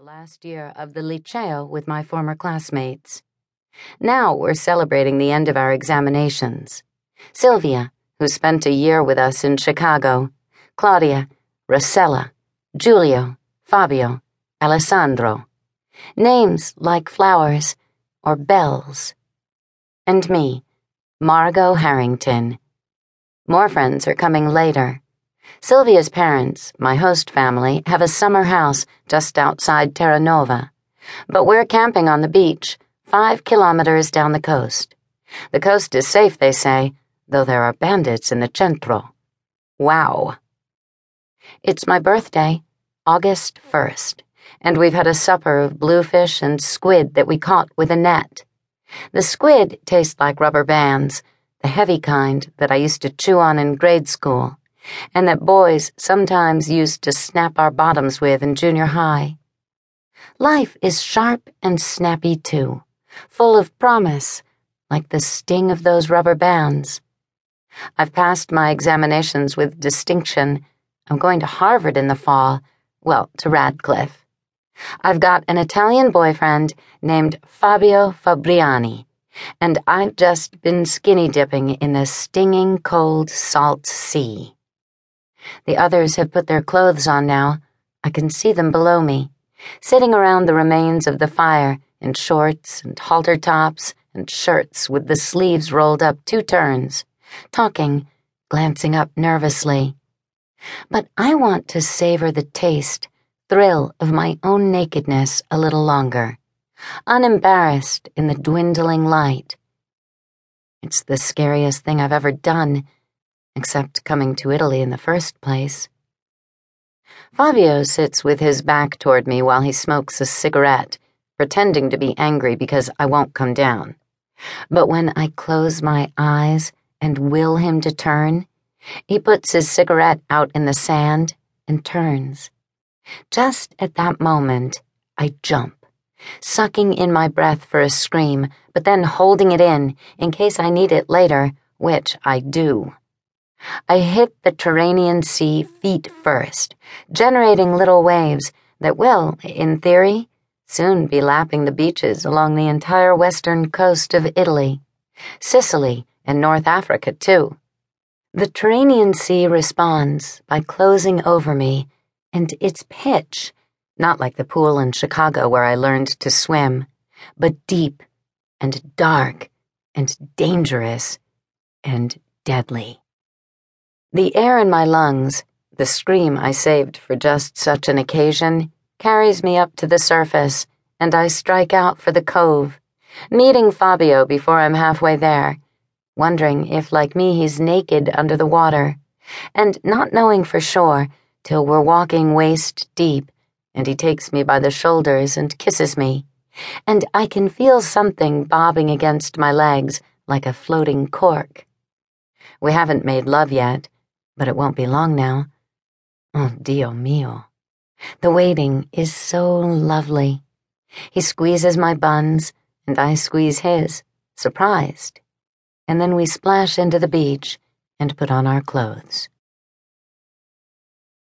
the last year of the Liceo with my former classmates. Now we're celebrating the end of our examinations. Sylvia, who spent a year with us in Chicago, Claudia, Rossella, Giulio, Fabio, Alessandro. Names like flowers or bells. And me, Margot Harrington. More friends are coming later. Sylvia's parents, my host family, have a summer house just outside Terra Nova. But we're camping on the beach, five kilometers down the coast. The coast is safe, they say, though there are bandits in the centro. Wow. It's my birthday, August 1st, and we've had a supper of bluefish and squid that we caught with a net. The squid taste like rubber bands, the heavy kind that I used to chew on in grade school and that boys sometimes used to snap our bottoms with in junior high. Life is sharp and snappy, too, full of promise, like the sting of those rubber bands. I've passed my examinations with distinction. I'm going to Harvard in the fall, well, to Radcliffe. I've got an Italian boyfriend named Fabio Fabriani, and I've just been skinny dipping in the stinging cold salt sea. The others have put their clothes on now. I can see them below me, sitting around the remains of the fire in shorts and halter tops and shirts with the sleeves rolled up two turns, talking, glancing up nervously. But I want to savor the taste, thrill of my own nakedness a little longer, unembarrassed in the dwindling light. It's the scariest thing I've ever done except coming to Italy in the first place. Fabio sits with his back toward me while he smokes a cigarette, pretending to be angry because I won't come down. But when I close my eyes and will him to turn, he puts his cigarette out in the sand and turns. Just at that moment, I jump, sucking in my breath for a scream, but then holding it in in case I need it later, which I do. I hit the Tyrrhenian Sea feet first, generating little waves that will, in theory, soon be lapping the beaches along the entire western coast of Italy, Sicily, and North Africa, too. The Tyrrhenian Sea responds by closing over me, and it's pitch, not like the pool in Chicago where I learned to swim, but deep and dark and dangerous and deadly. The air in my lungs, the scream I saved for just such an occasion, carries me up to the surface, and I strike out for the cove, meeting Fabio before I'm halfway there, wondering if, like me, he's naked under the water, and not knowing for sure till we're walking waist deep, and he takes me by the shoulders and kisses me, and I can feel something bobbing against my legs like a floating cork. We haven't made love yet but it won't be long now. Oh, Dio mio. The waiting is so lovely. He squeezes my buns, and I squeeze his, surprised. And then we splash into the beach and put on our clothes.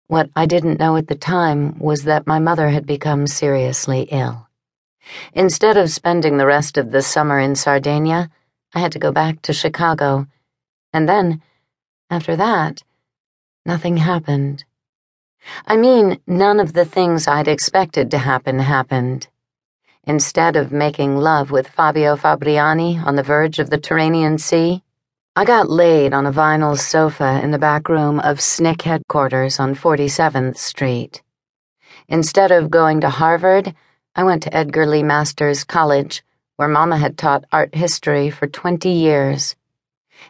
What I didn't know at the time was that my mother had become seriously ill. Instead of spending the rest of the summer in Sardinia, I had to go back to Chicago. And then, after that, Nothing happened. I mean, none of the things I'd expected to happen happened. Instead of making love with Fabio Fabriani on the verge of the Tyrrhenian Sea, I got laid on a vinyl sofa in the back room of SNCC headquarters on 47th Street. Instead of going to Harvard, I went to Edgar Lee Masters College, where Mama had taught art history for 20 years.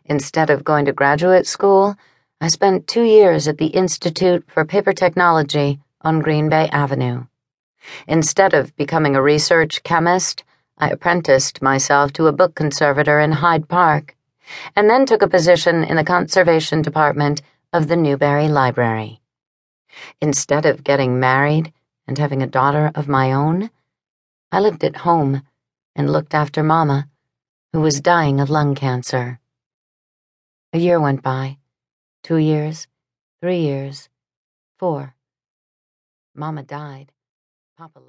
Instead of going to graduate school, I spent two years at the Institute for Paper Technology on Green Bay Avenue. Instead of becoming a research chemist, I apprenticed myself to a book conservator in Hyde Park, and then took a position in the conservation department of the Newberry Library. Instead of getting married and having a daughter of my own, I lived at home and looked after Mama, who was dying of lung cancer. A year went by. Two years, three years, four. Mama died. Papa lost.